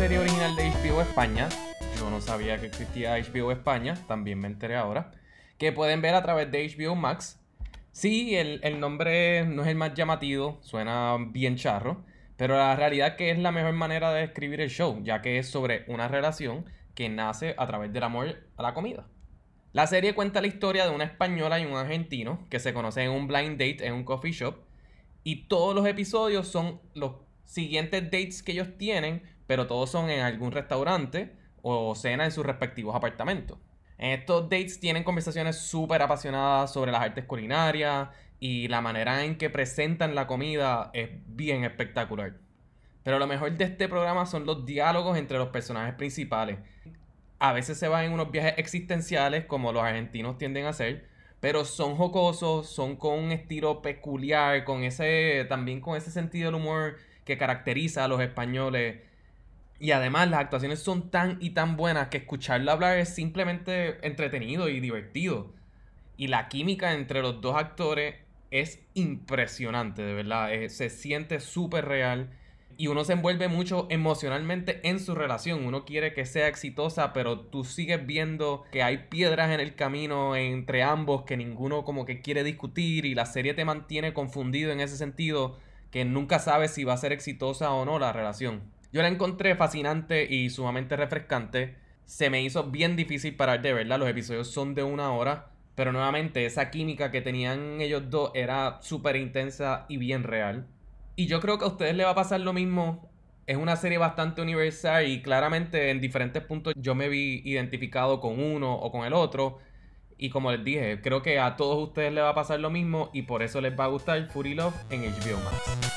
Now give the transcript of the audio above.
serie original de HBO España. Yo no sabía que existía HBO España, también me enteré ahora. Que pueden ver a través de HBO Max. Sí, el, el nombre no es el más llamativo, suena bien charro, pero la realidad es que es la mejor manera de describir el show, ya que es sobre una relación que nace a través del amor a la comida. La serie cuenta la historia de una española y un argentino que se conocen en un blind date en un coffee shop y todos los episodios son los siguientes dates que ellos tienen, pero todos son en algún restaurante o cena en sus respectivos apartamentos. En estos dates tienen conversaciones súper apasionadas sobre las artes culinarias y la manera en que presentan la comida es bien espectacular. Pero lo mejor de este programa son los diálogos entre los personajes principales. A veces se van en unos viajes existenciales como los argentinos tienden a hacer, pero son jocosos, son con un estilo peculiar, con ese también con ese sentido del humor que caracteriza a los españoles. Y además las actuaciones son tan y tan buenas que escucharlo hablar es simplemente entretenido y divertido. Y la química entre los dos actores es impresionante, de verdad. Eh, se siente súper real y uno se envuelve mucho emocionalmente en su relación. Uno quiere que sea exitosa, pero tú sigues viendo que hay piedras en el camino entre ambos que ninguno como que quiere discutir y la serie te mantiene confundido en ese sentido que nunca sabes si va a ser exitosa o no la relación. Yo la encontré fascinante y sumamente refrescante. Se me hizo bien difícil parar de verla. Los episodios son de una hora. Pero nuevamente, esa química que tenían ellos dos era súper intensa y bien real. Y yo creo que a ustedes les va a pasar lo mismo. Es una serie bastante universal y claramente en diferentes puntos yo me vi identificado con uno o con el otro. Y como les dije, creo que a todos ustedes les va a pasar lo mismo y por eso les va a gustar Fury Love en HBO Max.